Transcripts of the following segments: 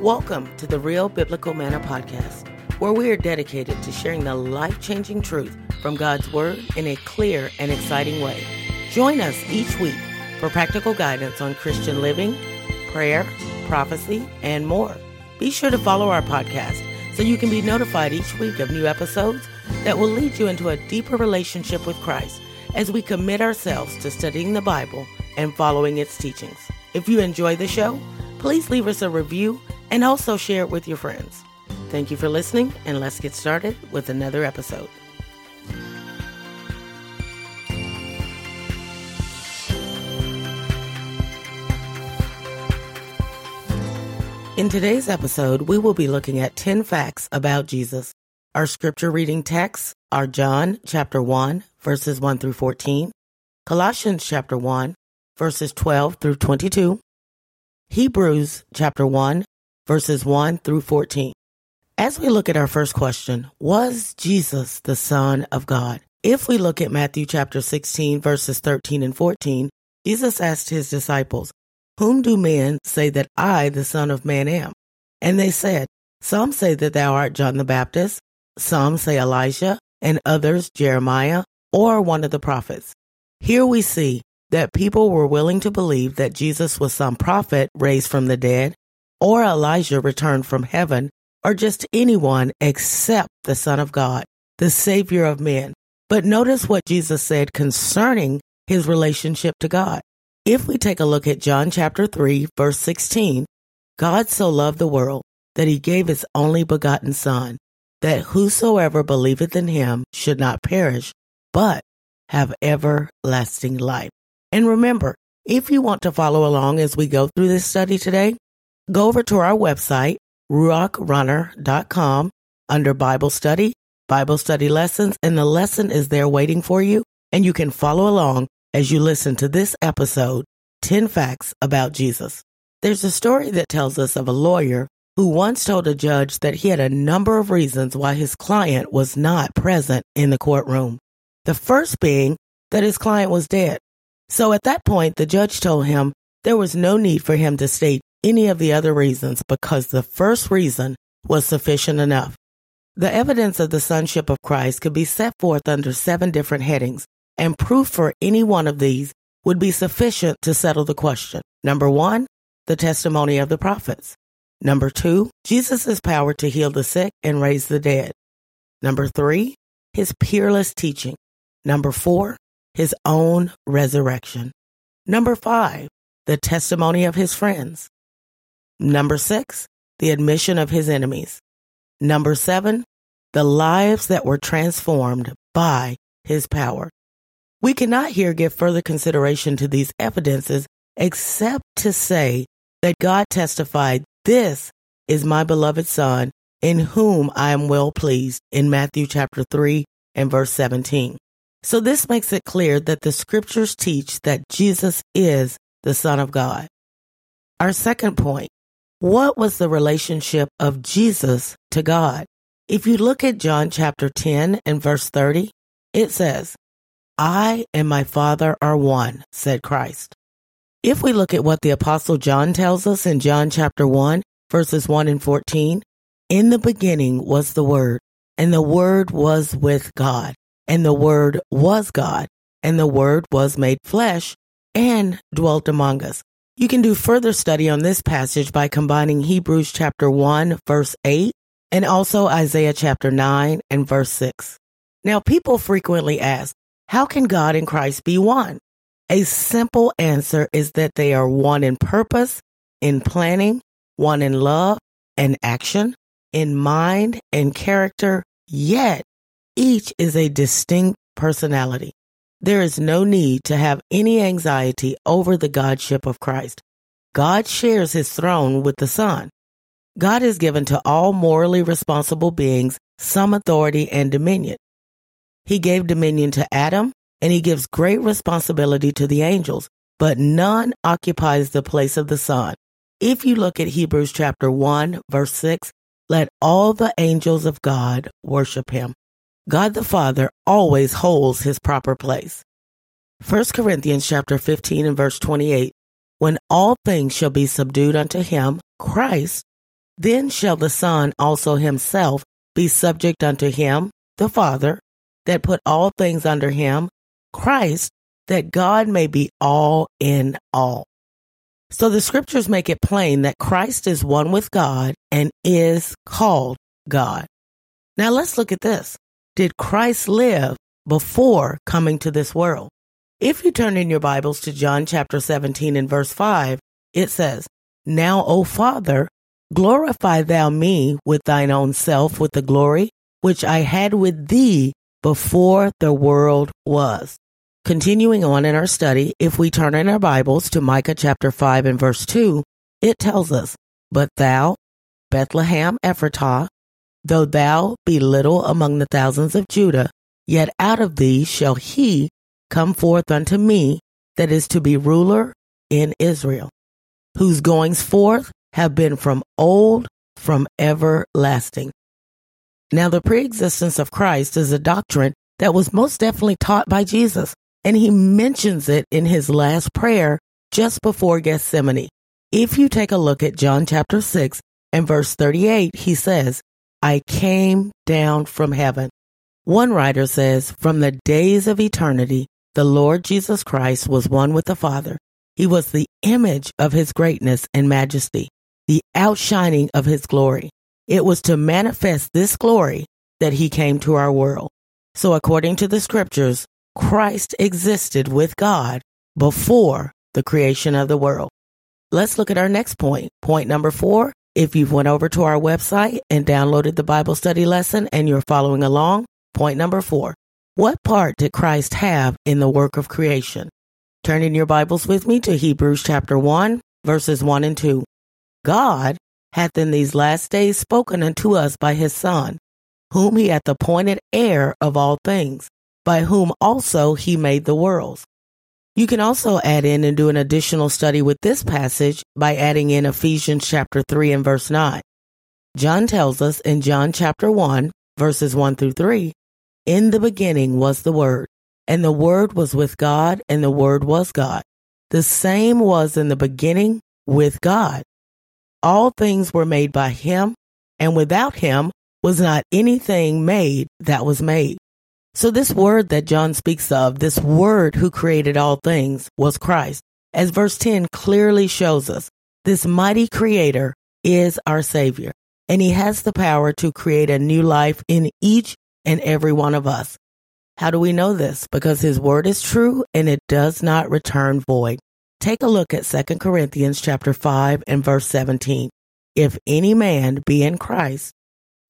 Welcome to the Real Biblical Manner Podcast, where we are dedicated to sharing the life changing truth from God's Word in a clear and exciting way. Join us each week for practical guidance on Christian living, prayer, prophecy, and more. Be sure to follow our podcast so you can be notified each week of new episodes that will lead you into a deeper relationship with Christ as we commit ourselves to studying the Bible and following its teachings. If you enjoy the show, please leave us a review and also share it with your friends. Thank you for listening, and let's get started with another episode. In today's episode, we will be looking at 10 facts about Jesus. Our scripture reading texts are John chapter 1, verses 1 through 14, Colossians chapter 1, verses 12 through 22, Hebrews chapter 1, verses 1 through 14. As we look at our first question, was Jesus the Son of God? If we look at Matthew chapter 16, verses 13 and 14, Jesus asked his disciples, Whom do men say that I, the Son of Man, am? And they said, Some say that thou art John the Baptist, some say Elijah, and others Jeremiah, or one of the prophets. Here we see that people were willing to believe that Jesus was some prophet raised from the dead, or Elijah returned from heaven, or just anyone except the Son of God, the Savior of men. But notice what Jesus said concerning his relationship to God. If we take a look at John chapter 3, verse 16, God so loved the world that he gave his only begotten Son, that whosoever believeth in him should not perish, but have everlasting life. And remember, if you want to follow along as we go through this study today, go over to our website, ruachrunner.com, under Bible study, Bible study lessons, and the lesson is there waiting for you. And you can follow along as you listen to this episode 10 Facts About Jesus. There's a story that tells us of a lawyer who once told a judge that he had a number of reasons why his client was not present in the courtroom. The first being that his client was dead. So at that point, the judge told him there was no need for him to state any of the other reasons because the first reason was sufficient enough. The evidence of the sonship of Christ could be set forth under seven different headings, and proof for any one of these would be sufficient to settle the question. Number one, the testimony of the prophets. Number two, Jesus' power to heal the sick and raise the dead. Number three, his peerless teaching. Number four, his own resurrection. Number five, the testimony of his friends. Number six, the admission of his enemies. Number seven, the lives that were transformed by his power. We cannot here give further consideration to these evidences except to say that God testified, This is my beloved Son, in whom I am well pleased, in Matthew chapter 3 and verse 17. So this makes it clear that the scriptures teach that Jesus is the Son of God. Our second point, what was the relationship of Jesus to God? If you look at John chapter 10 and verse 30, it says, I and my Father are one, said Christ. If we look at what the apostle John tells us in John chapter 1, verses 1 and 14, in the beginning was the Word, and the Word was with God, and the Word was God, and the Word was made flesh and dwelt among us. You can do further study on this passage by combining Hebrews chapter 1 verse 8 and also Isaiah chapter 9 and verse 6. Now people frequently ask, how can God and Christ be one? A simple answer is that they are one in purpose, in planning, one in love and action, in mind and character, yet each is a distinct personality. There is no need to have any anxiety over the Godship of Christ. God shares his throne with the Son. God has given to all morally responsible beings some authority and dominion. He gave dominion to Adam, and he gives great responsibility to the angels, but none occupies the place of the Son. If you look at Hebrews chapter 1, verse 6, let all the angels of God worship him. God the Father always holds his proper place. 1 Corinthians chapter 15 and verse 28. When all things shall be subdued unto him, Christ, then shall the Son also himself be subject unto him, the Father, that put all things under him, Christ, that God may be all in all. So the scriptures make it plain that Christ is one with God and is called God. Now let's look at this. Did Christ live before coming to this world? If you turn in your Bibles to John chapter 17 and verse 5, it says, Now, O Father, glorify thou me with thine own self with the glory which I had with thee before the world was. Continuing on in our study, if we turn in our Bibles to Micah chapter 5 and verse 2, it tells us, But thou, Bethlehem Ephratah, though thou be little among the thousands of Judah, yet out of thee shall he come forth unto me that is to be ruler in Israel, whose goings forth have been from old, from everlasting. Now, the preexistence of Christ is a doctrine that was most definitely taught by Jesus and he mentions it in his last prayer just before Gethsemane. If you take a look at John chapter 6 and verse 38, he says, I came down from heaven. One writer says, From the days of eternity, the Lord Jesus Christ was one with the Father. He was the image of his greatness and majesty, the outshining of his glory. It was to manifest this glory that he came to our world. So according to the scriptures, Christ existed with God before the creation of the world. Let's look at our next point. Point number four. If you've went over to our website and downloaded the Bible study lesson and you're following along, point number four. What part did Christ have in the work of creation? Turn in your Bibles with me to Hebrews chapter 1, verses 1 and 2. God hath in these last days spoken unto us by his Son, whom he hath appointed heir of all things by whom also he made the worlds. You can also add in and do an additional study with this passage by adding in Ephesians chapter 3 and verse 9. John tells us in John chapter 1, verses 1 through 3, In the beginning was the Word, and the Word was with God, and the Word was God. The same was in the beginning with God. All things were made by Him, and without Him was not anything made that was made. So this word that John speaks of, this word who created all things was Christ. As verse 10 clearly shows us, this mighty creator is our savior and he has the power to create a new life in each and every one of us. How do we know this? Because his word is true and it does not return void. Take a look at 2 Corinthians chapter 5 and verse 17. If any man be in Christ,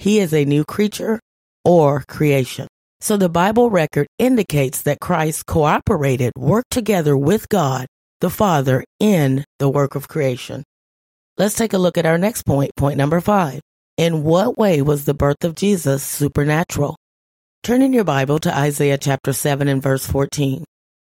he is a new creature or creation. So the Bible record indicates that Christ cooperated, worked together with God, the Father, in the work of creation. Let's take a look at our next point, point number five. In what way was the birth of Jesus supernatural? Turn in your Bible to Isaiah chapter 7 and verse 14.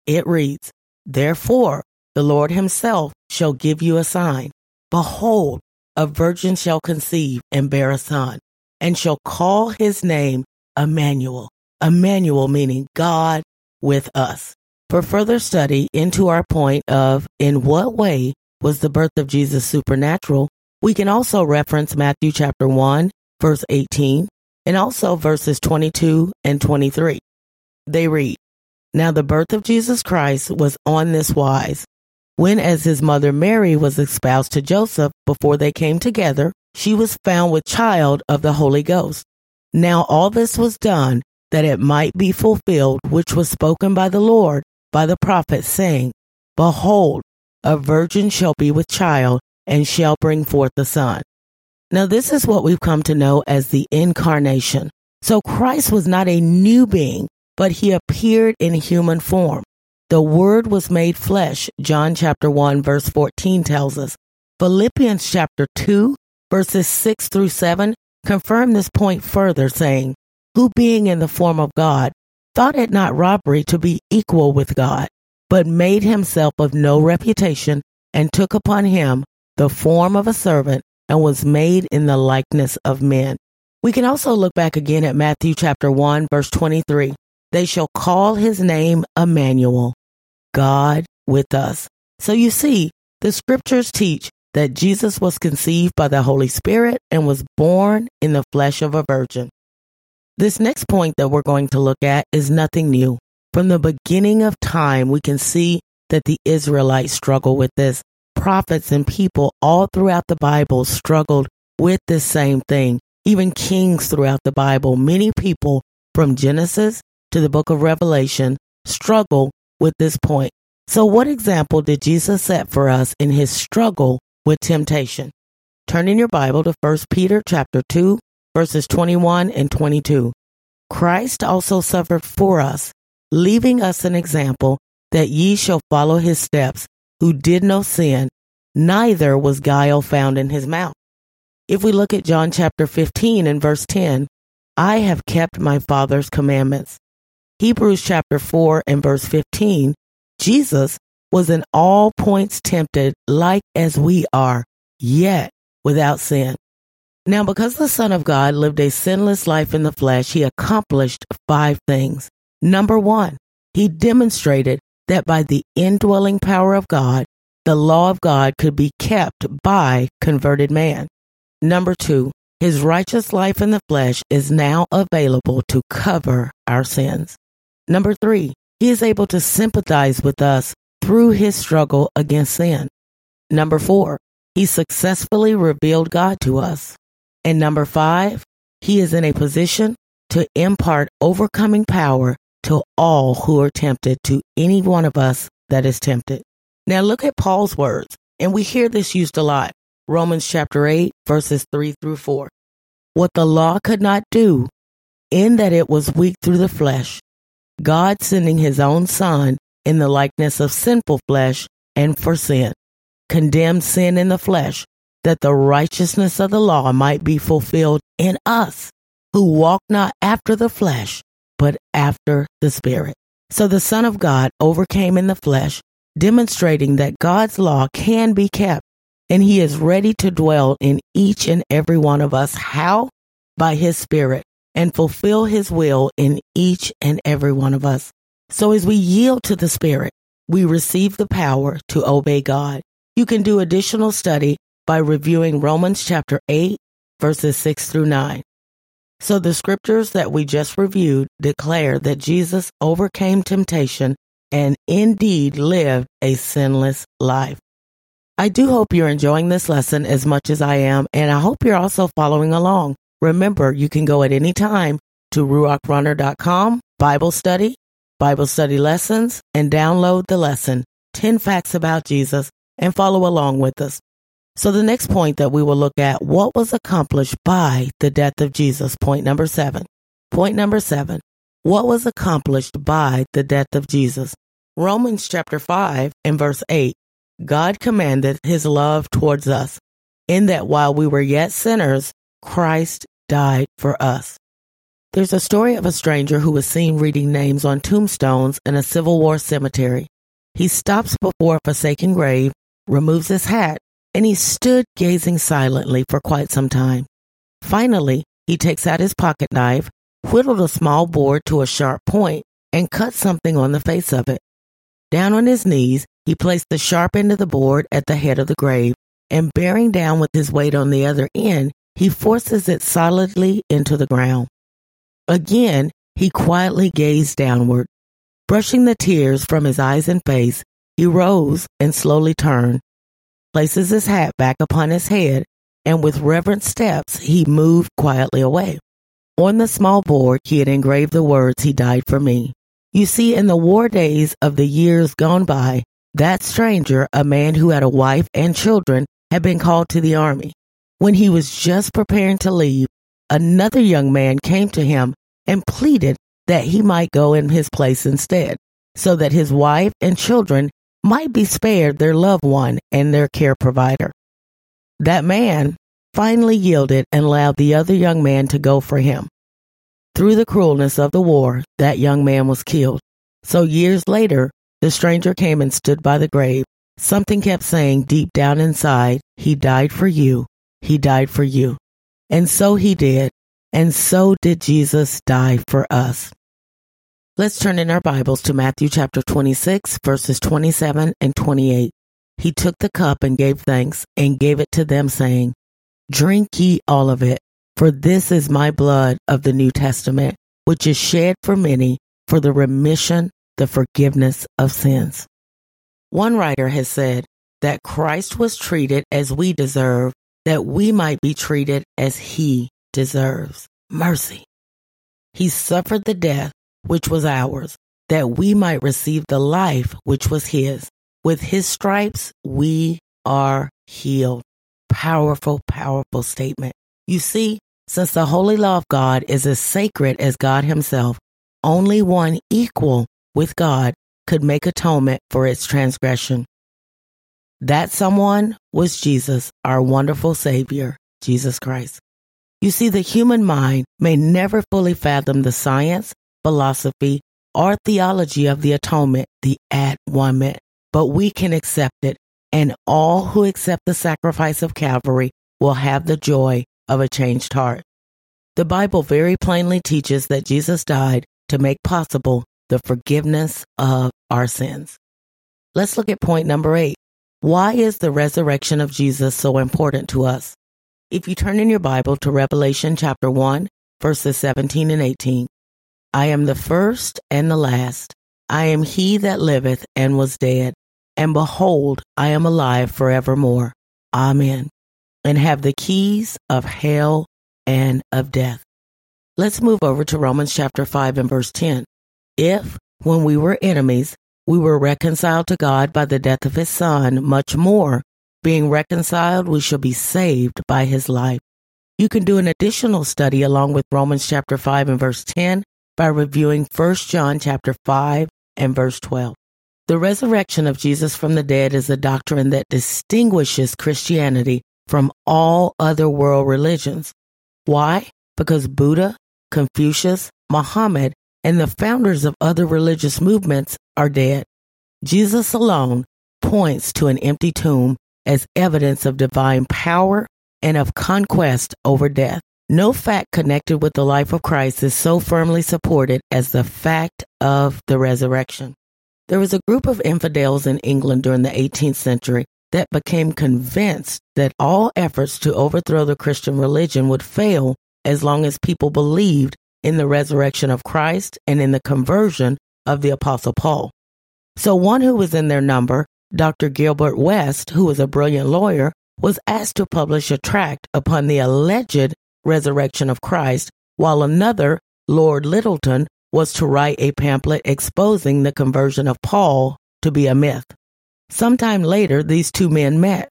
It reads, Therefore, the Lord himself shall give you a sign. Behold, a virgin shall conceive and bear a son, and shall call his name Emmanuel. Emmanuel meaning God with us. For further study into our point of in what way was the birth of Jesus supernatural, we can also reference Matthew chapter 1, verse 18, and also verses 22 and 23. They read, Now the birth of Jesus Christ was on this wise. When as his mother Mary was espoused to Joseph before they came together, she was found with child of the Holy Ghost. Now all this was done that it might be fulfilled which was spoken by the Lord by the prophet, saying, Behold, a virgin shall be with child and shall bring forth a son. Now, this is what we've come to know as the incarnation. So, Christ was not a new being, but he appeared in human form. The Word was made flesh, John chapter 1, verse 14 tells us. Philippians chapter 2, verses 6 through 7 confirm this point further, saying, who being in the form of God, thought it not robbery to be equal with God, but made himself of no reputation, and took upon him the form of a servant, and was made in the likeness of men. We can also look back again at Matthew chapter 1, verse 23. They shall call his name Emmanuel, God with us. So you see, the scriptures teach that Jesus was conceived by the Holy Spirit and was born in the flesh of a virgin. This next point that we're going to look at is nothing new. From the beginning of time, we can see that the Israelites struggle with this. Prophets and people all throughout the Bible struggled with this same thing. Even kings throughout the Bible, many people from Genesis to the book of Revelation struggle with this point. So what example did Jesus set for us in his struggle with temptation? Turn in your Bible to 1 Peter chapter 2 verses 21 and 22. Christ also suffered for us, leaving us an example that ye shall follow his steps, who did no sin, neither was guile found in his mouth. If we look at John chapter 15 and verse 10, I have kept my Father's commandments. Hebrews chapter 4 and verse 15, Jesus was in all points tempted like as we are, yet without sin. Now, because the Son of God lived a sinless life in the flesh, he accomplished five things. Number one, he demonstrated that by the indwelling power of God, the law of God could be kept by converted man. Number two, his righteous life in the flesh is now available to cover our sins. Number three, he is able to sympathize with us through his struggle against sin. Number four, he successfully revealed God to us. And number five, he is in a position to impart overcoming power to all who are tempted, to any one of us that is tempted. Now look at Paul's words, and we hear this used a lot. Romans chapter 8, verses 3 through 4. What the law could not do, in that it was weak through the flesh, God sending his own Son in the likeness of sinful flesh and for sin, condemned sin in the flesh that the righteousness of the law might be fulfilled in us who walk not after the flesh, but after the Spirit. So the Son of God overcame in the flesh, demonstrating that God's law can be kept, and he is ready to dwell in each and every one of us. How? By his Spirit, and fulfill his will in each and every one of us. So as we yield to the Spirit, we receive the power to obey God. You can do additional study by reviewing Romans chapter 8, verses 6 through 9. So the scriptures that we just reviewed declare that Jesus overcame temptation and indeed lived a sinless life. I do hope you're enjoying this lesson as much as I am, and I hope you're also following along. Remember, you can go at any time to ruachrunner.com, Bible study, Bible study lessons, and download the lesson, 10 Facts About Jesus, and follow along with us. So the next point that we will look at, what was accomplished by the death of Jesus? Point number seven. Point number seven. What was accomplished by the death of Jesus? Romans chapter 5 and verse 8. God commanded his love towards us in that while we were yet sinners, Christ died for us. There's a story of a stranger who was seen reading names on tombstones in a Civil War cemetery. He stops before a forsaken grave, removes his hat, and he stood gazing silently for quite some time. Finally, he takes out his pocket knife, whittled a small board to a sharp point, and cut something on the face of it. Down on his knees, he placed the sharp end of the board at the head of the grave, and bearing down with his weight on the other end, he forces it solidly into the ground. Again, he quietly gazed downward. Brushing the tears from his eyes and face, he rose and slowly turned, places his hat back upon his head, and with reverent steps he moved quietly away. On the small board he had engraved the words, He died for me. You see, in the war days of the years gone by, that stranger, a man who had a wife and children, had been called to the army. When he was just preparing to leave, another young man came to him and pleaded that he might go in his place instead, so that his wife and children might be spared their loved one and their care provider. That man finally yielded and allowed the other young man to go for him. Through the cruelness of the war, that young man was killed. So years later, the stranger came and stood by the grave. Something kept saying deep down inside, He died for you. He died for you. And so he did. And so did Jesus die for us. Let's turn in our Bibles to Matthew chapter 26, verses 27 and 28. he took the cup and gave thanks and gave it to them, saying, Drink ye all of it, for this is my blood of the New Testament, which is shed for many for the remission, the forgiveness of sins. One writer has said that Christ was treated as we deserve, that we might be treated as he deserves. Mercy. He suffered the death which was ours, that we might receive the life which was his. With his stripes, we are healed. Powerful, powerful statement. You see, since the holy law of God is as sacred as God himself, only one equal with God could make atonement for its transgression. That someone was Jesus, our wonderful Savior, Jesus Christ. You see, the human mind may never fully fathom the science, philosophy, or theology of the atonement, the at one but we can accept it, and all who accept the sacrifice of Calvary will have the joy of a changed heart. The Bible very plainly teaches that Jesus died to make possible the forgiveness of our sins. Let's look at point number eight. Why is the resurrection of Jesus so important to us? If you turn in your Bible to Revelation chapter 1, verses 17 and 18, I am the first and the last. I am he that liveth and was dead. And behold, I am alive forevermore. Amen. And have the keys of hell and of death. Let's move over to Romans chapter 5 and verse 10. If, when we were enemies, we were reconciled to God by the death of his Son, much more, being reconciled, we shall be saved by his life. You can do an additional study along with Romans chapter 5 and verse 10 by reviewing 1 John chapter 5 and verse 12. The resurrection of Jesus from the dead is a doctrine that distinguishes Christianity from all other world religions. Why? Because Buddha, Confucius, Muhammad, and the founders of other religious movements are dead. Jesus alone points to an empty tomb as evidence of divine power and of conquest over death. No fact connected with the life of Christ is so firmly supported as the fact of the resurrection. There was a group of infidels in England during the 18th century that became convinced that all efforts to overthrow the Christian religion would fail as long as people believed in the resurrection of Christ and in the conversion of the Apostle Paul. So, one who was in their number, Dr. Gilbert West, who was a brilliant lawyer, was asked to publish a tract upon the alleged resurrection of Christ, while another, Lord Lyttelton, was to write a pamphlet exposing the conversion of Paul to be a myth. Sometime later, these two men met.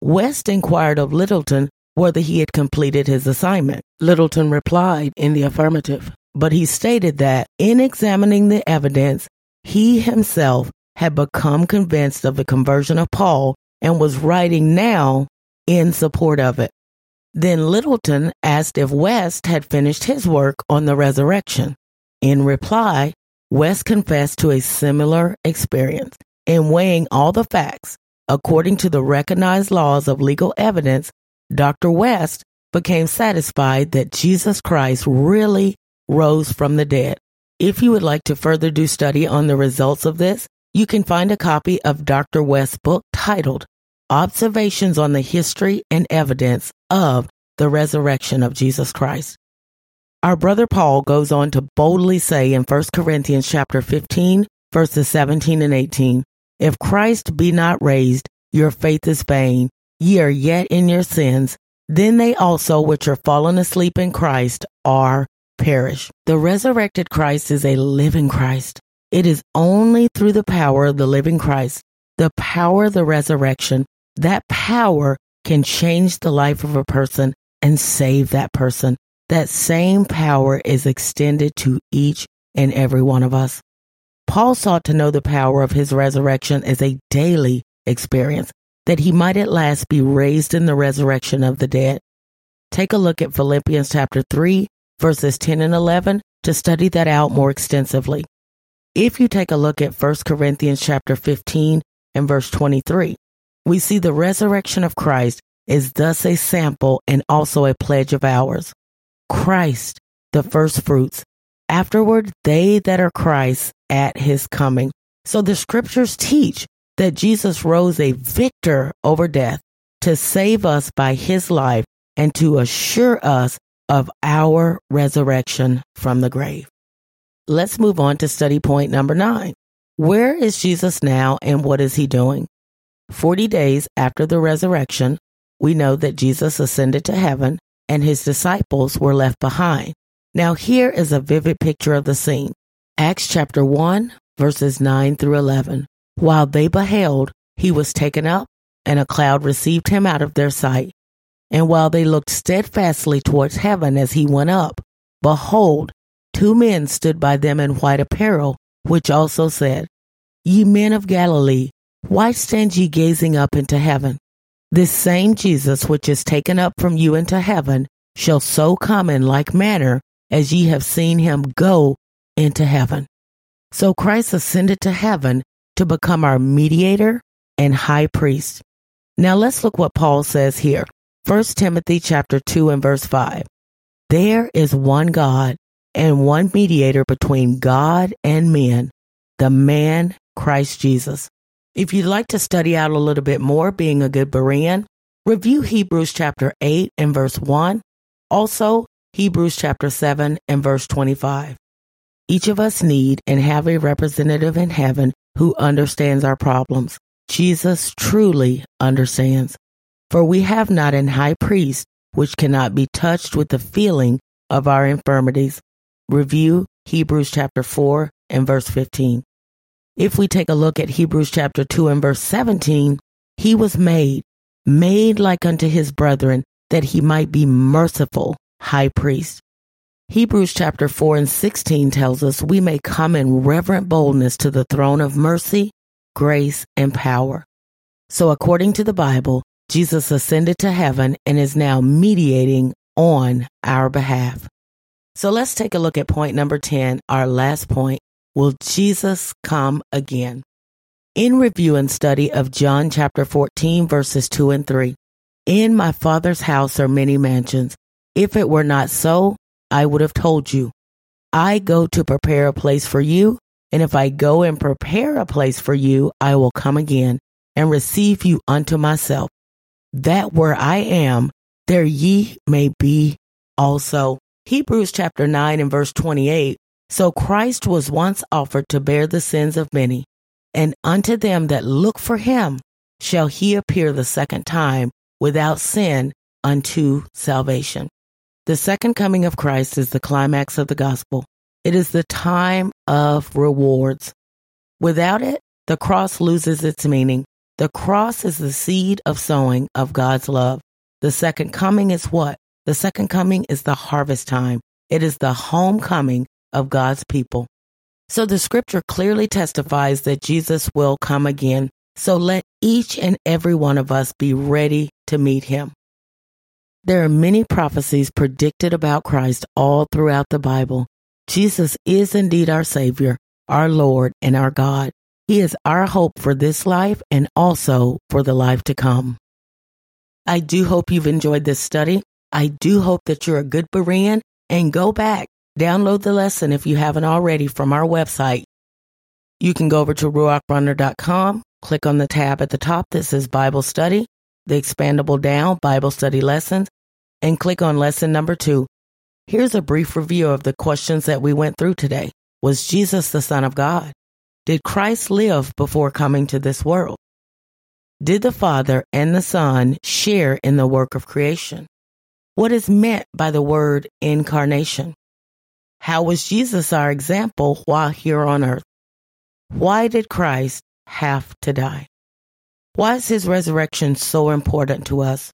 West inquired of Lyttelton whether he had completed his assignment. Lyttelton replied in the affirmative, but he stated that in examining the evidence, he himself had become convinced of the conversion of Paul and was writing now in support of it. Then Lyttelton asked if West had finished his work on the resurrection. In reply, West confessed to a similar experience. In weighing all the facts, according to the recognized laws of legal evidence, Dr. West became satisfied that Jesus Christ really rose from the dead. If you would like to further do study on the results of this, you can find a copy of Dr. West's book titled Observations on the History and Evidence of the Resurrection of Jesus Christ. Our brother Paul goes on to boldly say in 1 Corinthians chapter 15, verses 17 and 18, If Christ be not raised, your faith is vain, ye are yet in your sins, then they also which are fallen asleep in Christ are perished. The resurrected Christ is a living Christ. It is only through the power of the living Christ, the power of the resurrection, that power can change the life of a person and save that person that same power is extended to each and every one of us. Paul sought to know the power of his resurrection as a daily experience, that he might at last be raised in the resurrection of the dead. Take a look at Philippians chapter 3, verses 10 and 11 to study that out more extensively. If you take a look at 1 Corinthians chapter 15 and verse 23, we see the resurrection of Christ is thus a sample and also a pledge of ours. Christ, the first fruits. Afterward, they that are Christ at his coming. So the scriptures teach that Jesus rose a victor over death to save us by his life and to assure us of our resurrection from the grave. Let's move on to study point number nine. Where is Jesus now and what is he doing? 40 days after the resurrection, we know that Jesus ascended to heaven and his disciples were left behind. Now, here is a vivid picture of the scene. Acts chapter 1, verses 9 through 11. While they beheld, he was taken up, and a cloud received him out of their sight. And while they looked steadfastly towards heaven as he went up, behold, two men stood by them in white apparel, which also said, Ye men of Galilee, why stand ye gazing up into heaven? This same Jesus which is taken up from you into heaven shall so come in like manner as ye have seen him go into heaven. So Christ ascended to heaven to become our mediator and high priest. Now let's look what Paul says here. 1 Timothy chapter 2 and verse 5. There is one God and one mediator between God and men, the man Christ Jesus. If you'd like to study out a little bit more being a good Berean, review Hebrews chapter 8 and verse 1. Also, Hebrews chapter 7 and verse 25. Each of us need and have a representative in heaven who understands our problems. Jesus truly understands. For we have not an high priest which cannot be touched with the feeling of our infirmities. Review Hebrews chapter 4 and verse 15. If we take a look at Hebrews chapter 2 and verse 17, he was made, made like unto his brethren, that he might be merciful high priest. Hebrews chapter 4 and 16 tells us we may come in reverent boldness to the throne of mercy, grace, and power. So, according to the Bible, Jesus ascended to heaven and is now mediating on our behalf. So, let's take a look at point number 10, our last point. Will Jesus come again? In review and study of John chapter 14, verses 2 and 3, in my Father's house are many mansions. If it were not so, I would have told you. I go to prepare a place for you, and if I go and prepare a place for you, I will come again and receive you unto myself, that where I am, there ye may be also. Hebrews chapter 9 and verse 28. So Christ was once offered to bear the sins of many, and unto them that look for him shall he appear the second time without sin unto salvation. The second coming of Christ is the climax of the gospel. It is the time of rewards. Without it, the cross loses its meaning. The cross is the seed of sowing of God's love. The second coming is what? The second coming is the harvest time. It is the homecoming of God's people. So the scripture clearly testifies that Jesus will come again. So let each and every one of us be ready to meet him. There are many prophecies predicted about Christ all throughout the Bible. Jesus is indeed our Savior, our Lord, and our God. He is our hope for this life and also for the life to come. I do hope you've enjoyed this study. I do hope that you're a good Berean and go back, download the lesson if you haven't already from our website. You can go over to ruachrunner.com, click on the tab at the top that says Bible Study, the expandable down Bible study lessons, and click on lesson number two. Here's a brief review of the questions that we went through today. Was Jesus the Son of God? Did Christ live before coming to this world? Did the Father and the Son share in the work of creation? What is meant by the word incarnation? How was Jesus our example while here on earth? Why did Christ have to die? Why is his resurrection so important to us?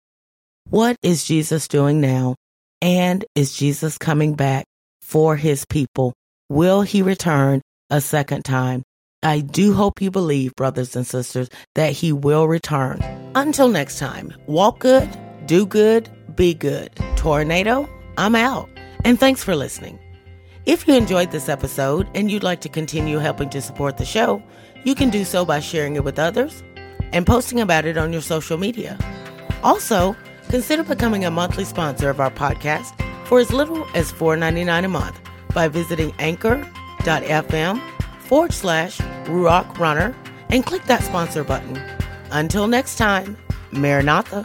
What is Jesus doing now? And is Jesus coming back for his people? Will he return a second time? I do hope you believe, brothers and sisters, that he will return. Until next time, walk good, do good, be good. Tornado, I'm out. And thanks for listening. If you enjoyed this episode and you'd like to continue helping to support the show, you can do so by sharing it with others and posting about it on your social media. Also, consider becoming a monthly sponsor of our podcast for as little as $4.99 a month by visiting anchor.fm forward slash Ruach Runner and click that sponsor button. Until next time, Maranatha.